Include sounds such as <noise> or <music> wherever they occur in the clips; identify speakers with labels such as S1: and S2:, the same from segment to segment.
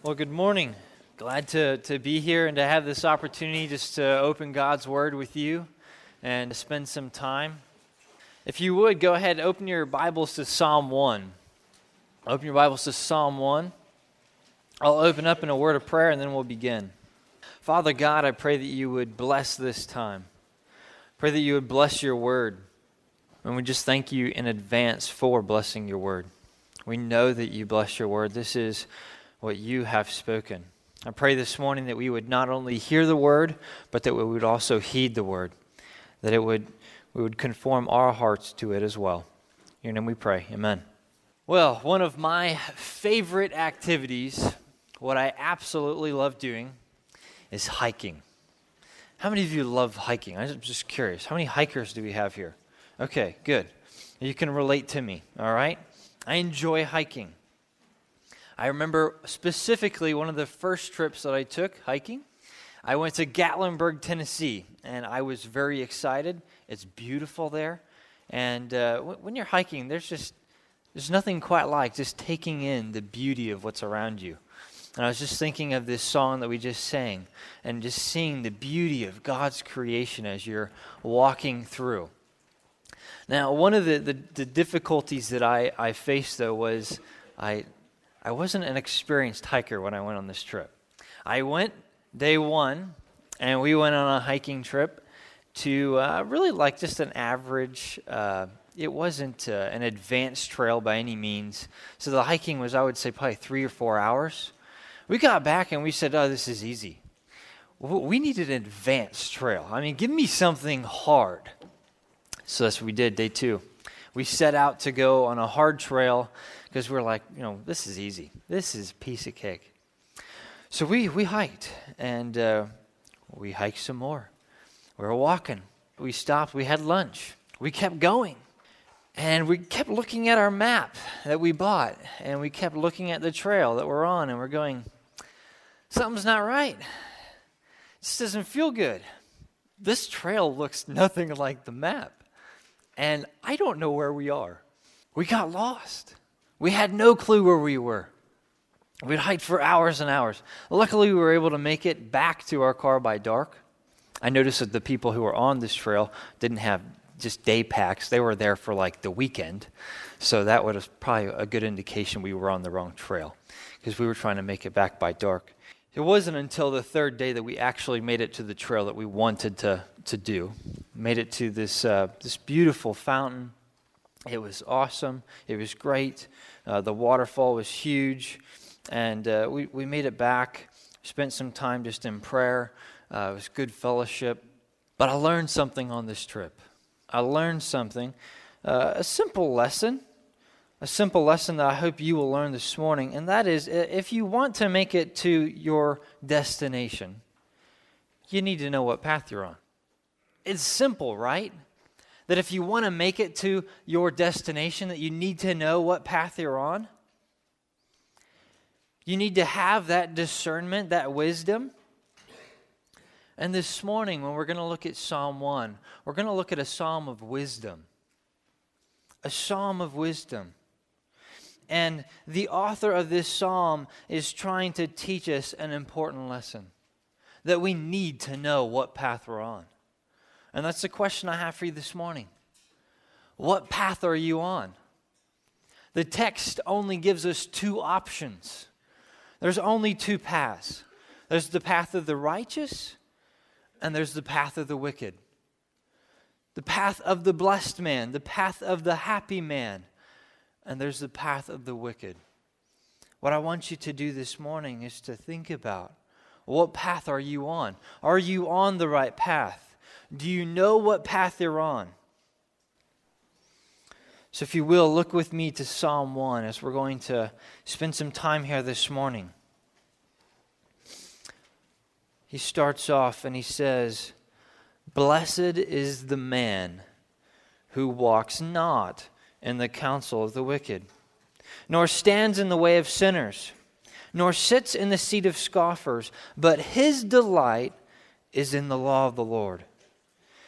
S1: Well, good morning. Glad to, to be here and to have this opportunity just to open God's Word with you and to spend some time. If you would, go ahead and open your Bibles to Psalm 1. Open your Bibles to Psalm 1. I'll open up in a word of prayer and then we'll begin. Father God, I pray that you would bless this time. Pray that you would bless your word. And we just thank you in advance for blessing your word. We know that you bless your word. This is what you have spoken. I pray this morning that we would not only hear the word, but that we would also heed the word, that it would, we would conform our hearts to it as well. In your name we pray. Amen. Well, one of my favorite activities, what I absolutely love doing, is hiking. How many of you love hiking? I'm just curious. How many hikers do we have here? Okay, good. You can relate to me, all right? I enjoy hiking. I remember specifically one of the first trips that I took hiking. I went to Gatlinburg, Tennessee, and I was very excited. It's beautiful there. And uh, when you're hiking, there's just there's nothing quite like just taking in the beauty of what's around you. And I was just thinking of this song that we just sang and just seeing the beauty of God's creation as you're walking through. Now, one of the, the, the difficulties that I, I faced, though, was I, I wasn't an experienced hiker when I went on this trip. I went day one, and we went on a hiking trip to uh, really like just an average. Uh, it wasn't uh, an advanced trail by any means. So the hiking was, I would say, probably three or four hours. We got back and we said, "Oh, this is easy." We needed an advanced trail. I mean, give me something hard. So that's what we did. Day two, we set out to go on a hard trail because we're like, you know, this is easy. This is piece of cake. So we, we hiked and uh, we hiked some more. We were walking. We stopped. We had lunch. We kept going. And we kept looking at our map that we bought. And we kept looking at the trail that we're on. And we're going, something's not right. This doesn't feel good. This trail looks nothing like the map. And I don't know where we are. We got lost. We had no clue where we were. We'd hike for hours and hours. Luckily, we were able to make it back to our car by dark. I noticed that the people who were on this trail didn't have just day packs, they were there for like the weekend. So that was probably a good indication we were on the wrong trail because we were trying to make it back by dark. It wasn't until the third day that we actually made it to the trail that we wanted to, to do. Made it to this, uh, this beautiful fountain. It was awesome. It was great. Uh, the waterfall was huge, and uh, we, we made it back, spent some time just in prayer. Uh, it was good fellowship. But I learned something on this trip. I learned something, uh, a simple lesson, a simple lesson that I hope you will learn this morning, and that is if you want to make it to your destination, you need to know what path you're on. It's simple, right? That if you want to make it to your destination that you need to know what path you're on. You need to have that discernment that wisdom. And this morning when we're going to look at psalm 1 we're going to look at a psalm of wisdom. A psalm of wisdom. And the author of this psalm is trying to teach us an important lesson that we need to know what path we're on and that's the question I have for you this morning. What path are you on? The text only gives us two options. There's only two paths there's the path of the righteous, and there's the path of the wicked. The path of the blessed man, the path of the happy man, and there's the path of the wicked. What I want you to do this morning is to think about what path are you on? Are you on the right path? Do you know what path you're on? So, if you will, look with me to Psalm 1 as we're going to spend some time here this morning. He starts off and he says, Blessed is the man who walks not in the counsel of the wicked, nor stands in the way of sinners, nor sits in the seat of scoffers, but his delight is in the law of the Lord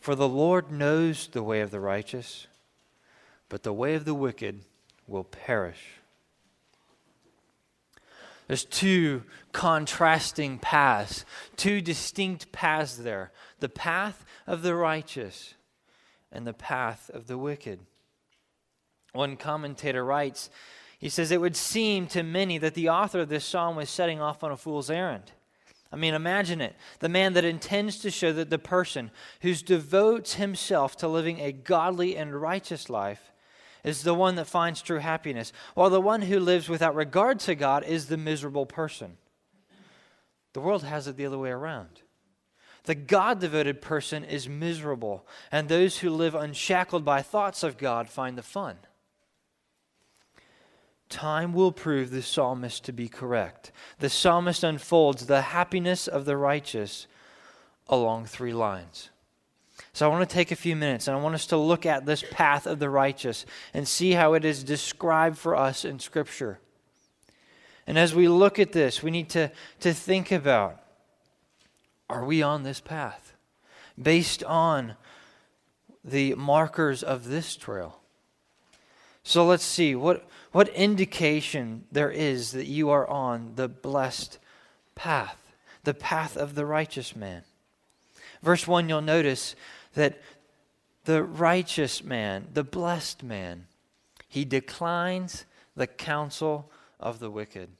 S1: For the Lord knows the way of the righteous, but the way of the wicked will perish. There's two contrasting paths, two distinct paths there the path of the righteous and the path of the wicked. One commentator writes, he says, It would seem to many that the author of this psalm was setting off on a fool's errand. I mean, imagine it. The man that intends to show that the person who devotes himself to living a godly and righteous life is the one that finds true happiness, while the one who lives without regard to God is the miserable person. The world has it the other way around. The God devoted person is miserable, and those who live unshackled by thoughts of God find the fun. Time will prove the psalmist to be correct. The psalmist unfolds the happiness of the righteous along three lines. So I want to take a few minutes and I want us to look at this path of the righteous and see how it is described for us in Scripture. And as we look at this, we need to, to think about are we on this path? Based on the markers of this trail. So let's see what, what indication there is that you are on the blessed path, the path of the righteous man. Verse 1, you'll notice that the righteous man, the blessed man, he declines the counsel of the wicked.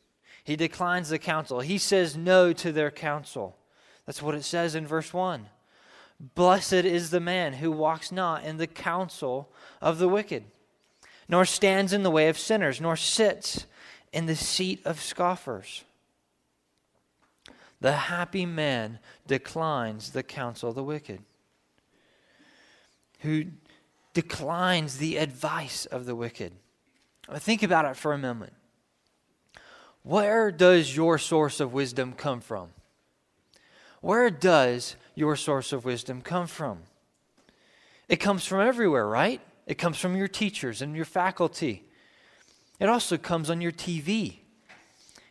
S1: He declines the counsel. He says no to their counsel. That's what it says in verse 1. Blessed is the man who walks not in the counsel of the wicked, nor stands in the way of sinners, nor sits in the seat of scoffers. The happy man declines the counsel of the wicked who declines the advice of the wicked. Think about it for a moment. Where does your source of wisdom come from? Where does your source of wisdom come from? It comes from everywhere, right? It comes from your teachers and your faculty. It also comes on your TV.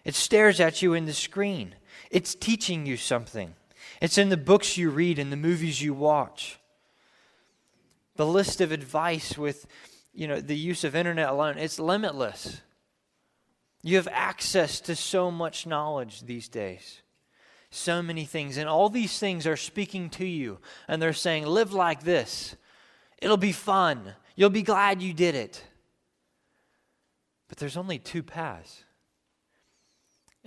S1: It stares at you in the screen. It's teaching you something. It's in the books you read and the movies you watch the list of advice with you know the use of internet alone it's limitless you have access to so much knowledge these days so many things and all these things are speaking to you and they're saying live like this it'll be fun you'll be glad you did it but there's only two paths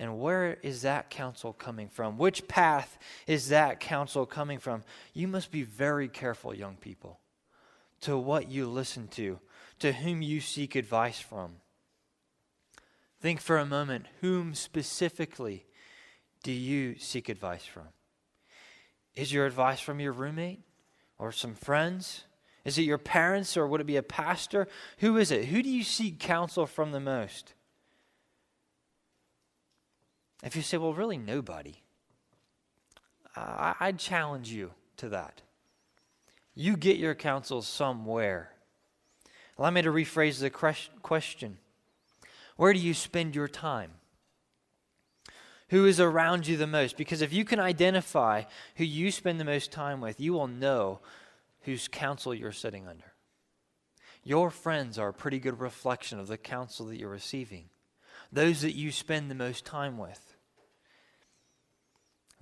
S1: and where is that counsel coming from? Which path is that counsel coming from? You must be very careful, young people to what you listen to, to whom you seek advice from. Think for a moment whom specifically do you seek advice from? Is your advice from your roommate or some friends? Is it your parents or would it be a pastor? Who is it? Who do you seek counsel from the most? If you say, well, really nobody, I'd challenge you to that. You get your counsel somewhere. Allow me to rephrase the question Where do you spend your time? Who is around you the most? Because if you can identify who you spend the most time with, you will know whose counsel you're sitting under. Your friends are a pretty good reflection of the counsel that you're receiving, those that you spend the most time with.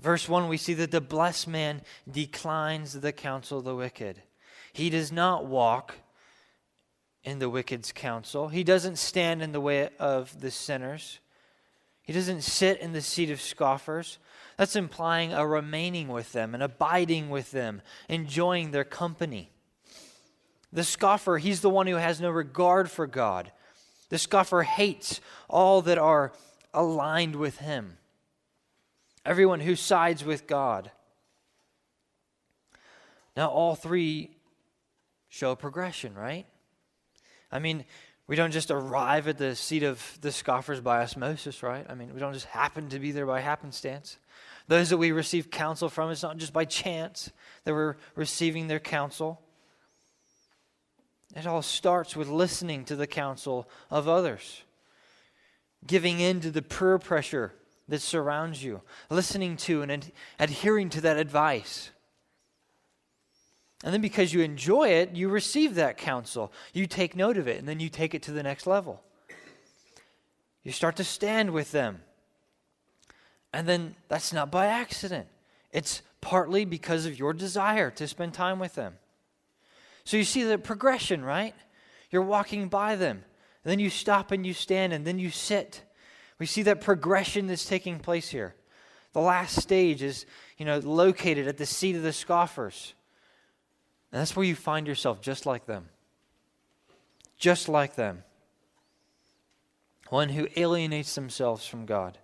S1: Verse 1, we see that the blessed man declines the counsel of the wicked. He does not walk in the wicked's counsel, he doesn't stand in the way of the sinners, he doesn't sit in the seat of scoffers. That's implying a remaining with them and abiding with them, enjoying their company. The scoffer, he's the one who has no regard for God. The scoffer hates all that are aligned with him everyone who sides with God. Now, all three show progression, right? I mean, We don't just arrive at the seat of the scoffers by osmosis, right? I mean, we don't just happen to be there by happenstance. Those that we receive counsel from, it's not just by chance that we're receiving their counsel. It all starts with listening to the counsel of others, giving in to the peer pressure that surrounds you, listening to and ad- adhering to that advice. And then because you enjoy it, you receive that counsel. You take note of it, and then you take it to the next level. You start to stand with them. And then that's not by accident, it's partly because of your desire to spend time with them. So you see the progression, right? You're walking by them, and then you stop and you stand, and then you sit. We see that progression that's taking place here. The last stage is, you know, located at the seat of the scoffers. And that's where you find yourself just like them. Just like them. One who alienates themselves from God.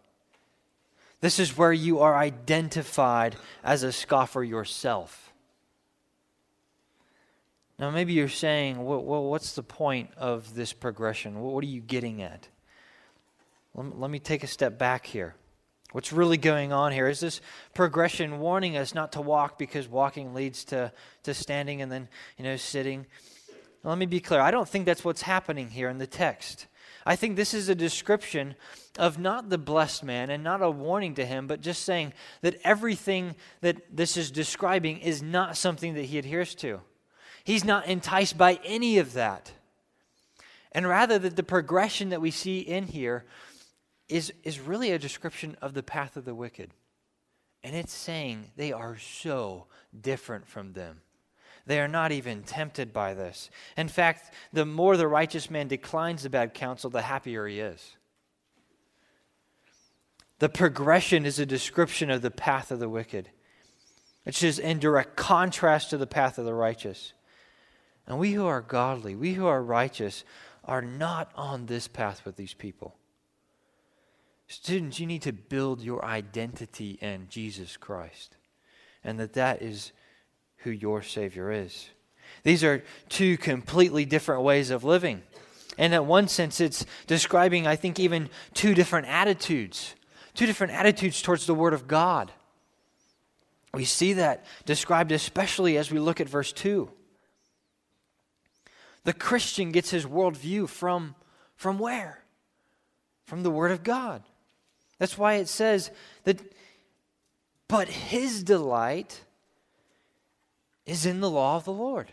S1: This is where you are identified as a scoffer yourself. Now, maybe you're saying, well, what's the point of this progression? What are you getting at? Let me take a step back here. What's really going on here is this progression warning us not to walk because walking leads to, to standing and then, you know, sitting. Let me be clear. I don't think that's what's happening here in the text. I think this is a description of not the blessed man and not a warning to him, but just saying that everything that this is describing is not something that he adheres to. He's not enticed by any of that. And rather, that the progression that we see in here is, is really a description of the path of the wicked. And it's saying they are so different from them. They are not even tempted by this. In fact, the more the righteous man declines the bad counsel, the happier he is. The progression is a description of the path of the wicked, which is in direct contrast to the path of the righteous. And we who are godly, we who are righteous, are not on this path with these people. Students, you need to build your identity in Jesus Christ, and that that is who your Savior is. These are two completely different ways of living. And in one sense, it's describing, I think, even two different attitudes, two different attitudes towards the Word of God. We see that described especially as we look at verse 2. The Christian gets his worldview from, from where? From the Word of God. That's why it says that, but his delight is in the law of the Lord.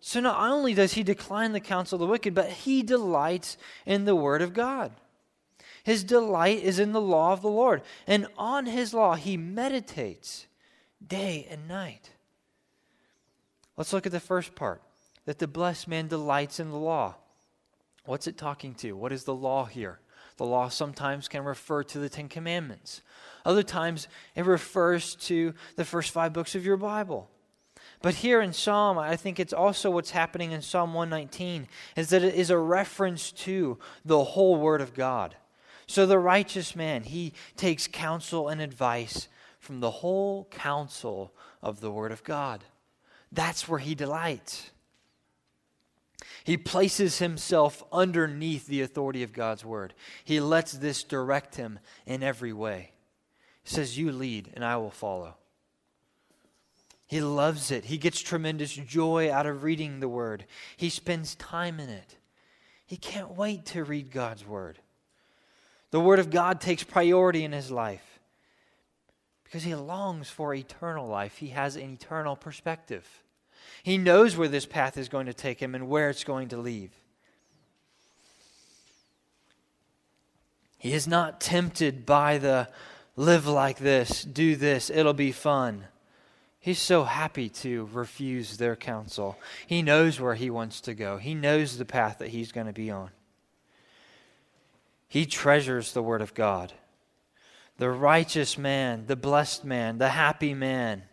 S1: So not only does he decline the counsel of the wicked, but he delights in the word of God. His delight is in the law of the Lord, and on his law he meditates day and night. Let's look at the first part that the blessed man delights in the law. What's it talking to? What is the law here? The law sometimes can refer to the Ten Commandments. Other times it refers to the first five books of your Bible. But here in Psalm, I think it's also what's happening in Psalm 119 is that it is a reference to the whole Word of God. So the righteous man, he takes counsel and advice from the whole counsel of the Word of God. That's where he delights. He places himself underneath the authority of God's word. He lets this direct him in every way. He says, You lead, and I will follow. He loves it. He gets tremendous joy out of reading the word. He spends time in it. He can't wait to read God's word. The word of God takes priority in his life because he longs for eternal life. He has an eternal perspective. He knows where this path is going to take him and where it's going to lead. He is not tempted by the live like this, do this, it'll be fun. He's so happy to refuse their counsel. He knows where he wants to go, he knows the path that he's going to be on. He treasures the Word of God. The righteous man, the blessed man, the happy man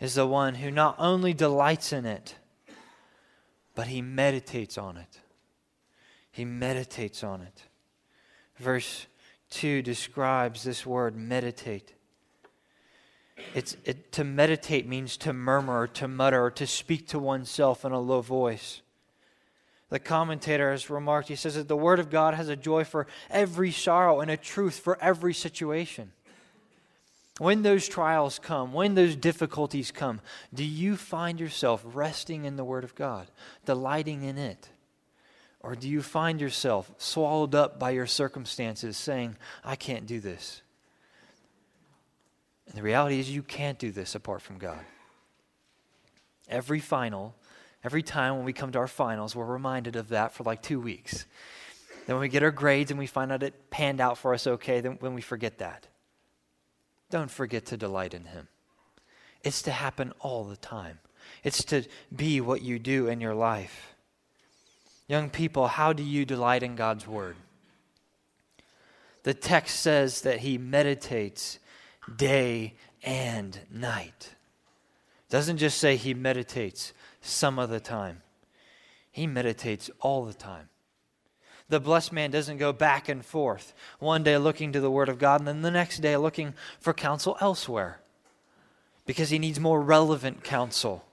S1: is the one who not only delights in it, but he meditates on it. He meditates on it. Verse 2 describes this word meditate. It's, it, to meditate means to murmur, to mutter, or to speak to oneself in a low voice. The commentator has remarked, he says that the Word of God has a joy for every sorrow and a truth for every situation. When those trials come, when those difficulties come, do you find yourself resting in the Word of God, delighting in it? Or do you find yourself swallowed up by your circumstances, saying, I can't do this? And the reality is, you can't do this apart from God. Every final, every time when we come to our finals, we're reminded of that for like two weeks. Then when we get our grades and we find out it panned out for us okay, then when we forget that. Don't forget to delight in Him. It's to happen all the time, it's to be what you do in your life. Young people, how do you delight in God's Word? The text says that He meditates day and night. Doesn't just say He meditates some of the time, He meditates all the time. The blessed man doesn't go back and forth, one day looking to the Word of God, and then the next day looking for counsel elsewhere, because he needs more relevant counsel,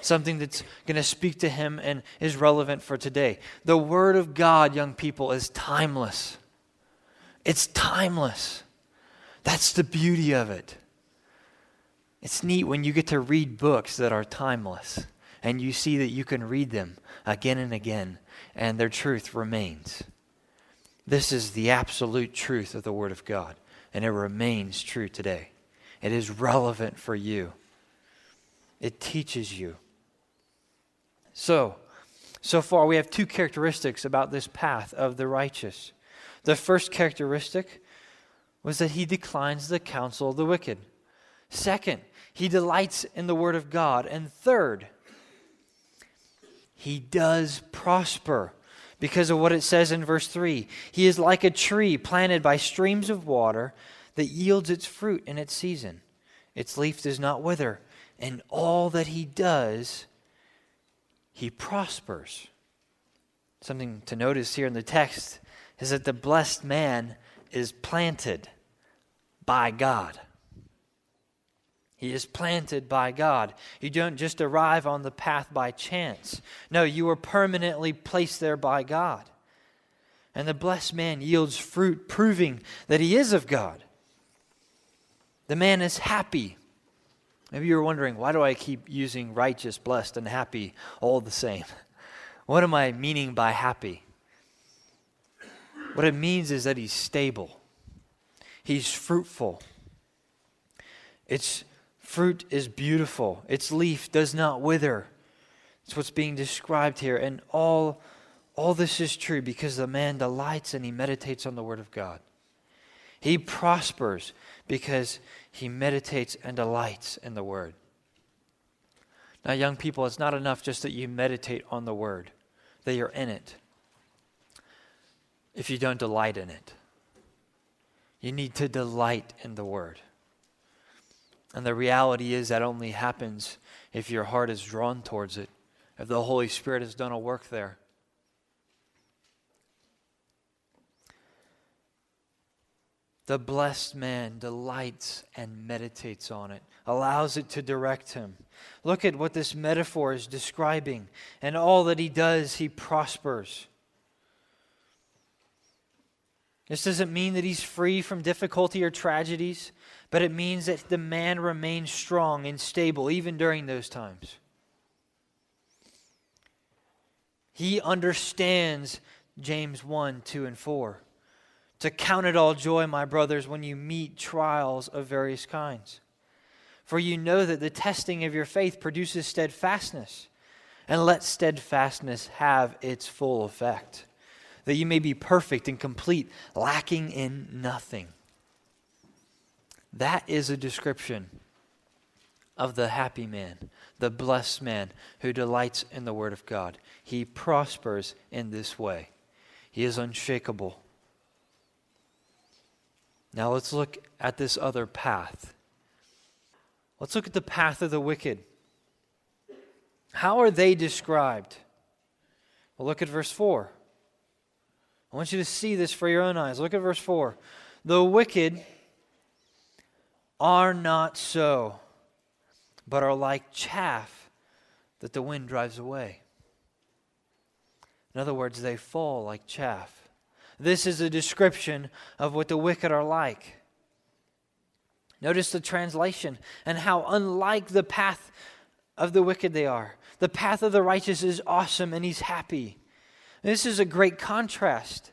S1: something that's going to speak to him and is relevant for today. The Word of God, young people, is timeless. It's timeless. That's the beauty of it. It's neat when you get to read books that are timeless and you see that you can read them again and again and their truth remains. This is the absolute truth of the Word of God, and it remains true today. It is relevant for you, it teaches you. So, so far, we have two characteristics about this path of the righteous. The first characteristic was that he declines the counsel of the wicked. Second, he delights in the Word of God. And third, he does prosper because of what it says in verse 3. He is like a tree planted by streams of water that yields its fruit in its season. Its leaf does not wither, and all that he does, he prospers. Something to notice here in the text is that the blessed man is planted by God. He is planted by God. You don't just arrive on the path by chance. No, you are permanently placed there by God. And the blessed man yields fruit, proving that he is of God. The man is happy. Maybe you're wondering, why do I keep using righteous, blessed, and happy all the same? <laughs> What am I meaning by happy? What it means is that he's stable, he's fruitful. It's Fruit is beautiful, its leaf does not wither. It's what's being described here. And all, all this is true because the man delights and he meditates on the Word of God. He prospers because he meditates and delights in the Word. Now, young people, it's not enough just that you meditate on the Word, that you're in it, if you don't delight in it. You need to delight in the Word. And the reality is that only happens if your heart is drawn towards it, if the Holy Spirit has done a work there. The blessed man delights and meditates on it, allows it to direct him. Look at what this metaphor is describing. And all that he does, he prospers. This doesn't mean that he's free from difficulty or tragedies, but it means that the man remains strong and stable even during those times. He understands James 1, 2, and 4. To count it all joy, my brothers, when you meet trials of various kinds. For you know that the testing of your faith produces steadfastness, and let steadfastness have its full effect that you may be perfect and complete, lacking in nothing. That is a description of the happy man, the blessed man who delights in the Word of God. He prospers in this way, he is unshakable. Now let's look at this other path. Let's look at the path of the wicked. How are they described? Well, look at verse 4. I want you to see this for your own eyes. Look at verse 4. The wicked are not so, but are like chaff that the wind drives away. In other words, they fall like chaff. This is a description of what the wicked are like. Notice the translation and how unlike the path of the wicked they are. The path of the righteous is awesome and he's happy. This is a great contrast.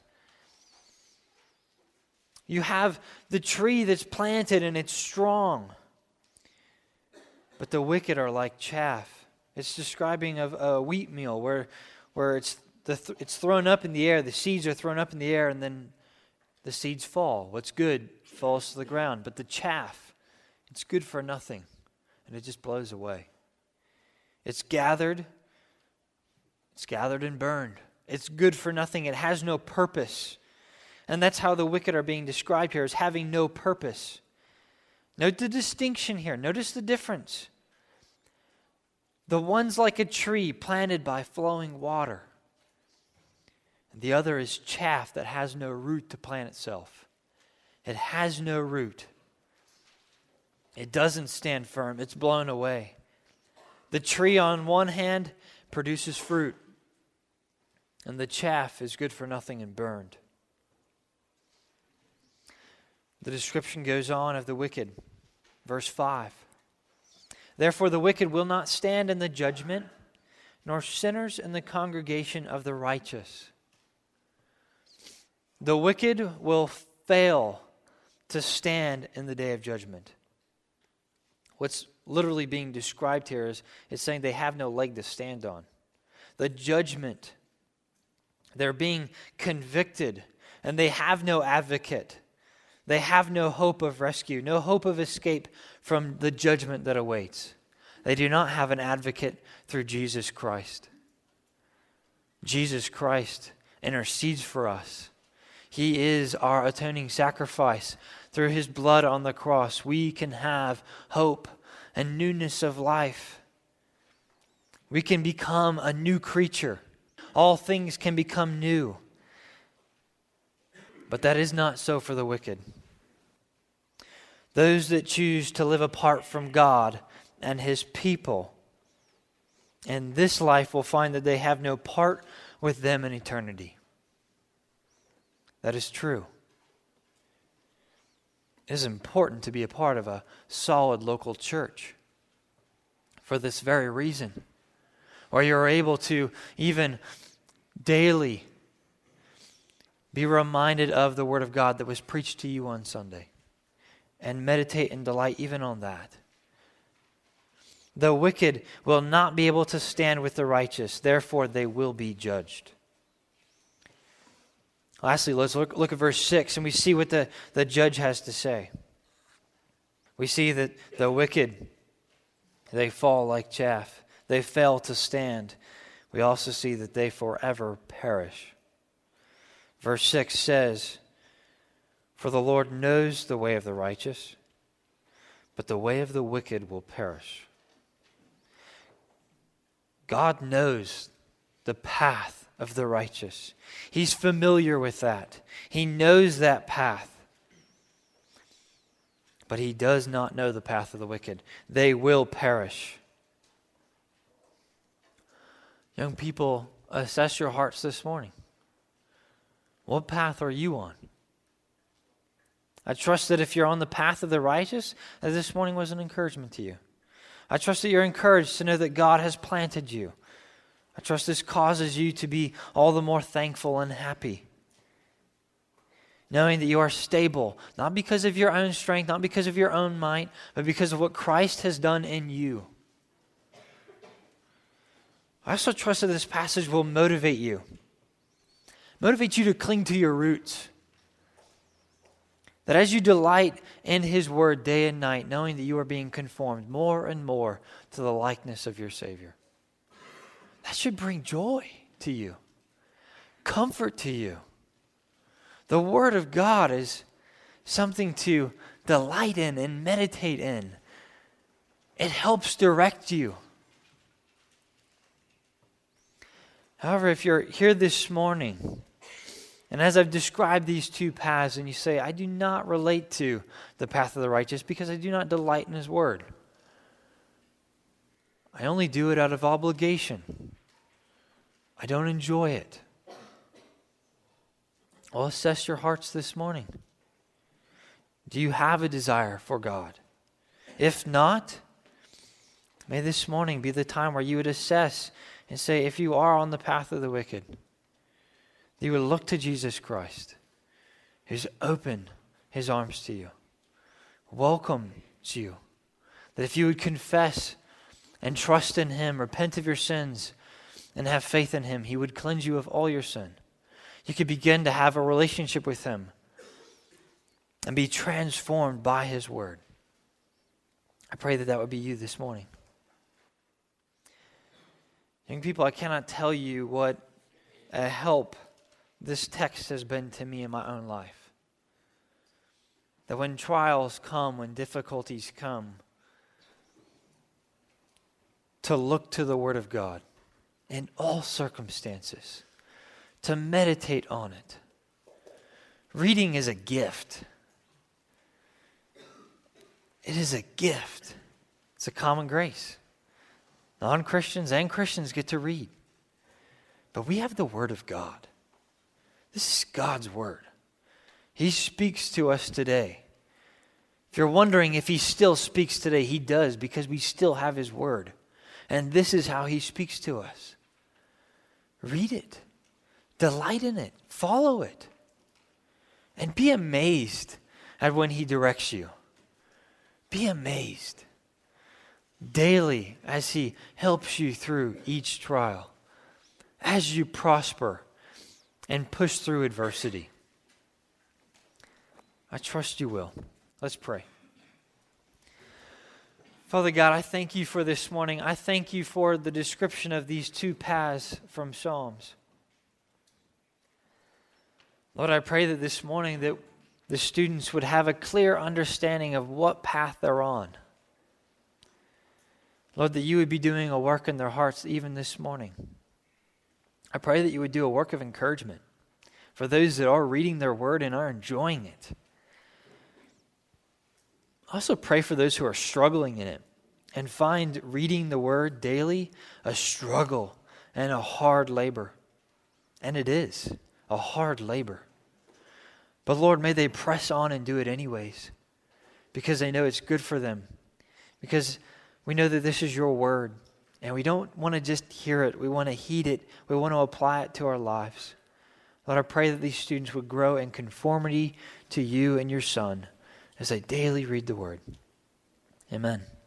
S1: You have the tree that's planted and it's strong. But the wicked are like chaff. It's describing of a wheat meal where, where it's, the th- it's thrown up in the air, the seeds are thrown up in the air, and then the seeds fall. What's good falls to the ground. But the chaff, it's good for nothing, and it just blows away. It's gathered, it's gathered and burned. It's good for nothing. It has no purpose. And that's how the wicked are being described here as having no purpose. Note the distinction here. Notice the difference. The one's like a tree planted by flowing water. The other is chaff that has no root to plant itself. It has no root. It doesn't stand firm, it's blown away. The tree, on one hand, produces fruit, and the chaff is good for nothing and burned. The description goes on of the wicked. Verse 5 Therefore, the wicked will not stand in the judgment, nor sinners in the congregation of the righteous. The wicked will fail to stand in the day of judgment. What's literally being described here is it's saying they have no leg to stand on. The judgment, they're being convicted, and they have no advocate. They have no hope of rescue, no hope of escape from the judgment that awaits. They do not have an advocate through Jesus Christ. Jesus Christ intercedes for us. He is our atoning sacrifice. Through his blood on the cross, we can have hope and newness of life. We can become a new creature. All things can become new. But that is not so for the wicked. Those that choose to live apart from God and His people in this life will find that they have no part with them in eternity. That is true. It is important to be a part of a solid local church for this very reason, where you're able to even daily be reminded of the Word of God that was preached to you on Sunday and meditate and delight even on that. The wicked will not be able to stand with the righteous, therefore, they will be judged. Lastly, let's look, look at verse 6 and we see what the, the judge has to say. We see that the wicked, they fall like chaff, they fail to stand. We also see that they forever perish. Verse 6 says, For the Lord knows the way of the righteous, but the way of the wicked will perish. God knows the path of the righteous. He's familiar with that. He knows that path. But he does not know the path of the wicked. They will perish. Young people, assess your hearts this morning. What path are you on? I trust that if you're on the path of the righteous, that this morning was an encouragement to you. I trust that you're encouraged to know that God has planted you. I trust this causes you to be all the more thankful and happy. Knowing that you are stable, not because of your own strength, not because of your own might, but because of what Christ has done in you. I also trust that this passage will motivate you. Motivate you to cling to your roots. That as you delight in His Word day and night, knowing that you are being conformed more and more to the likeness of your Savior. That should bring joy to you, comfort to you. The Word of God is something to delight in and meditate in, it helps direct you. However, if you're here this morning, and as I've described these two paths, and you say, I do not relate to the path of the righteous because I do not delight in His Word. I only do it out of obligation. I don't enjoy it. Well, assess your hearts this morning. Do you have a desire for God? If not, may this morning be the time where you would assess and say, if you are on the path of the wicked, you would look to Jesus Christ, who's open his arms to you, welcomes you. That if you would confess and trust in him, repent of your sins, and have faith in him, he would cleanse you of all your sin. You could begin to have a relationship with him and be transformed by his word. I pray that that would be you this morning. Young people, I cannot tell you what a help this text has been to me in my own life. That when trials come, when difficulties come, to look to the Word of God in all circumstances, to meditate on it. Reading is a gift. It is a gift. It's a common grace. Non Christians and Christians get to read. But we have the Word of God. This is God's Word. He speaks to us today. If you're wondering if He still speaks today, He does because we still have His Word. And this is how He speaks to us. Read it, delight in it, follow it, and be amazed at when He directs you. Be amazed daily as He helps you through each trial, as you prosper and push through adversity. I trust you will. Let's pray. Father God, I thank you for this morning. I thank you for the description of these two paths from Psalms. Lord, I pray that this morning that the students would have a clear understanding of what path they're on. Lord, that you would be doing a work in their hearts even this morning. I pray that you would do a work of encouragement for those that are reading their word and are enjoying it. Also pray for those who are struggling in it and find reading the word daily a struggle and a hard labor. And it is a hard labor. But Lord, may they press on and do it anyways because they know it's good for them. Because we know that this is your word and we don't want to just hear it, we want to heed it, we want to apply it to our lives. Lord, I pray that these students would grow in conformity to you and your Son as they daily read the word. Amen.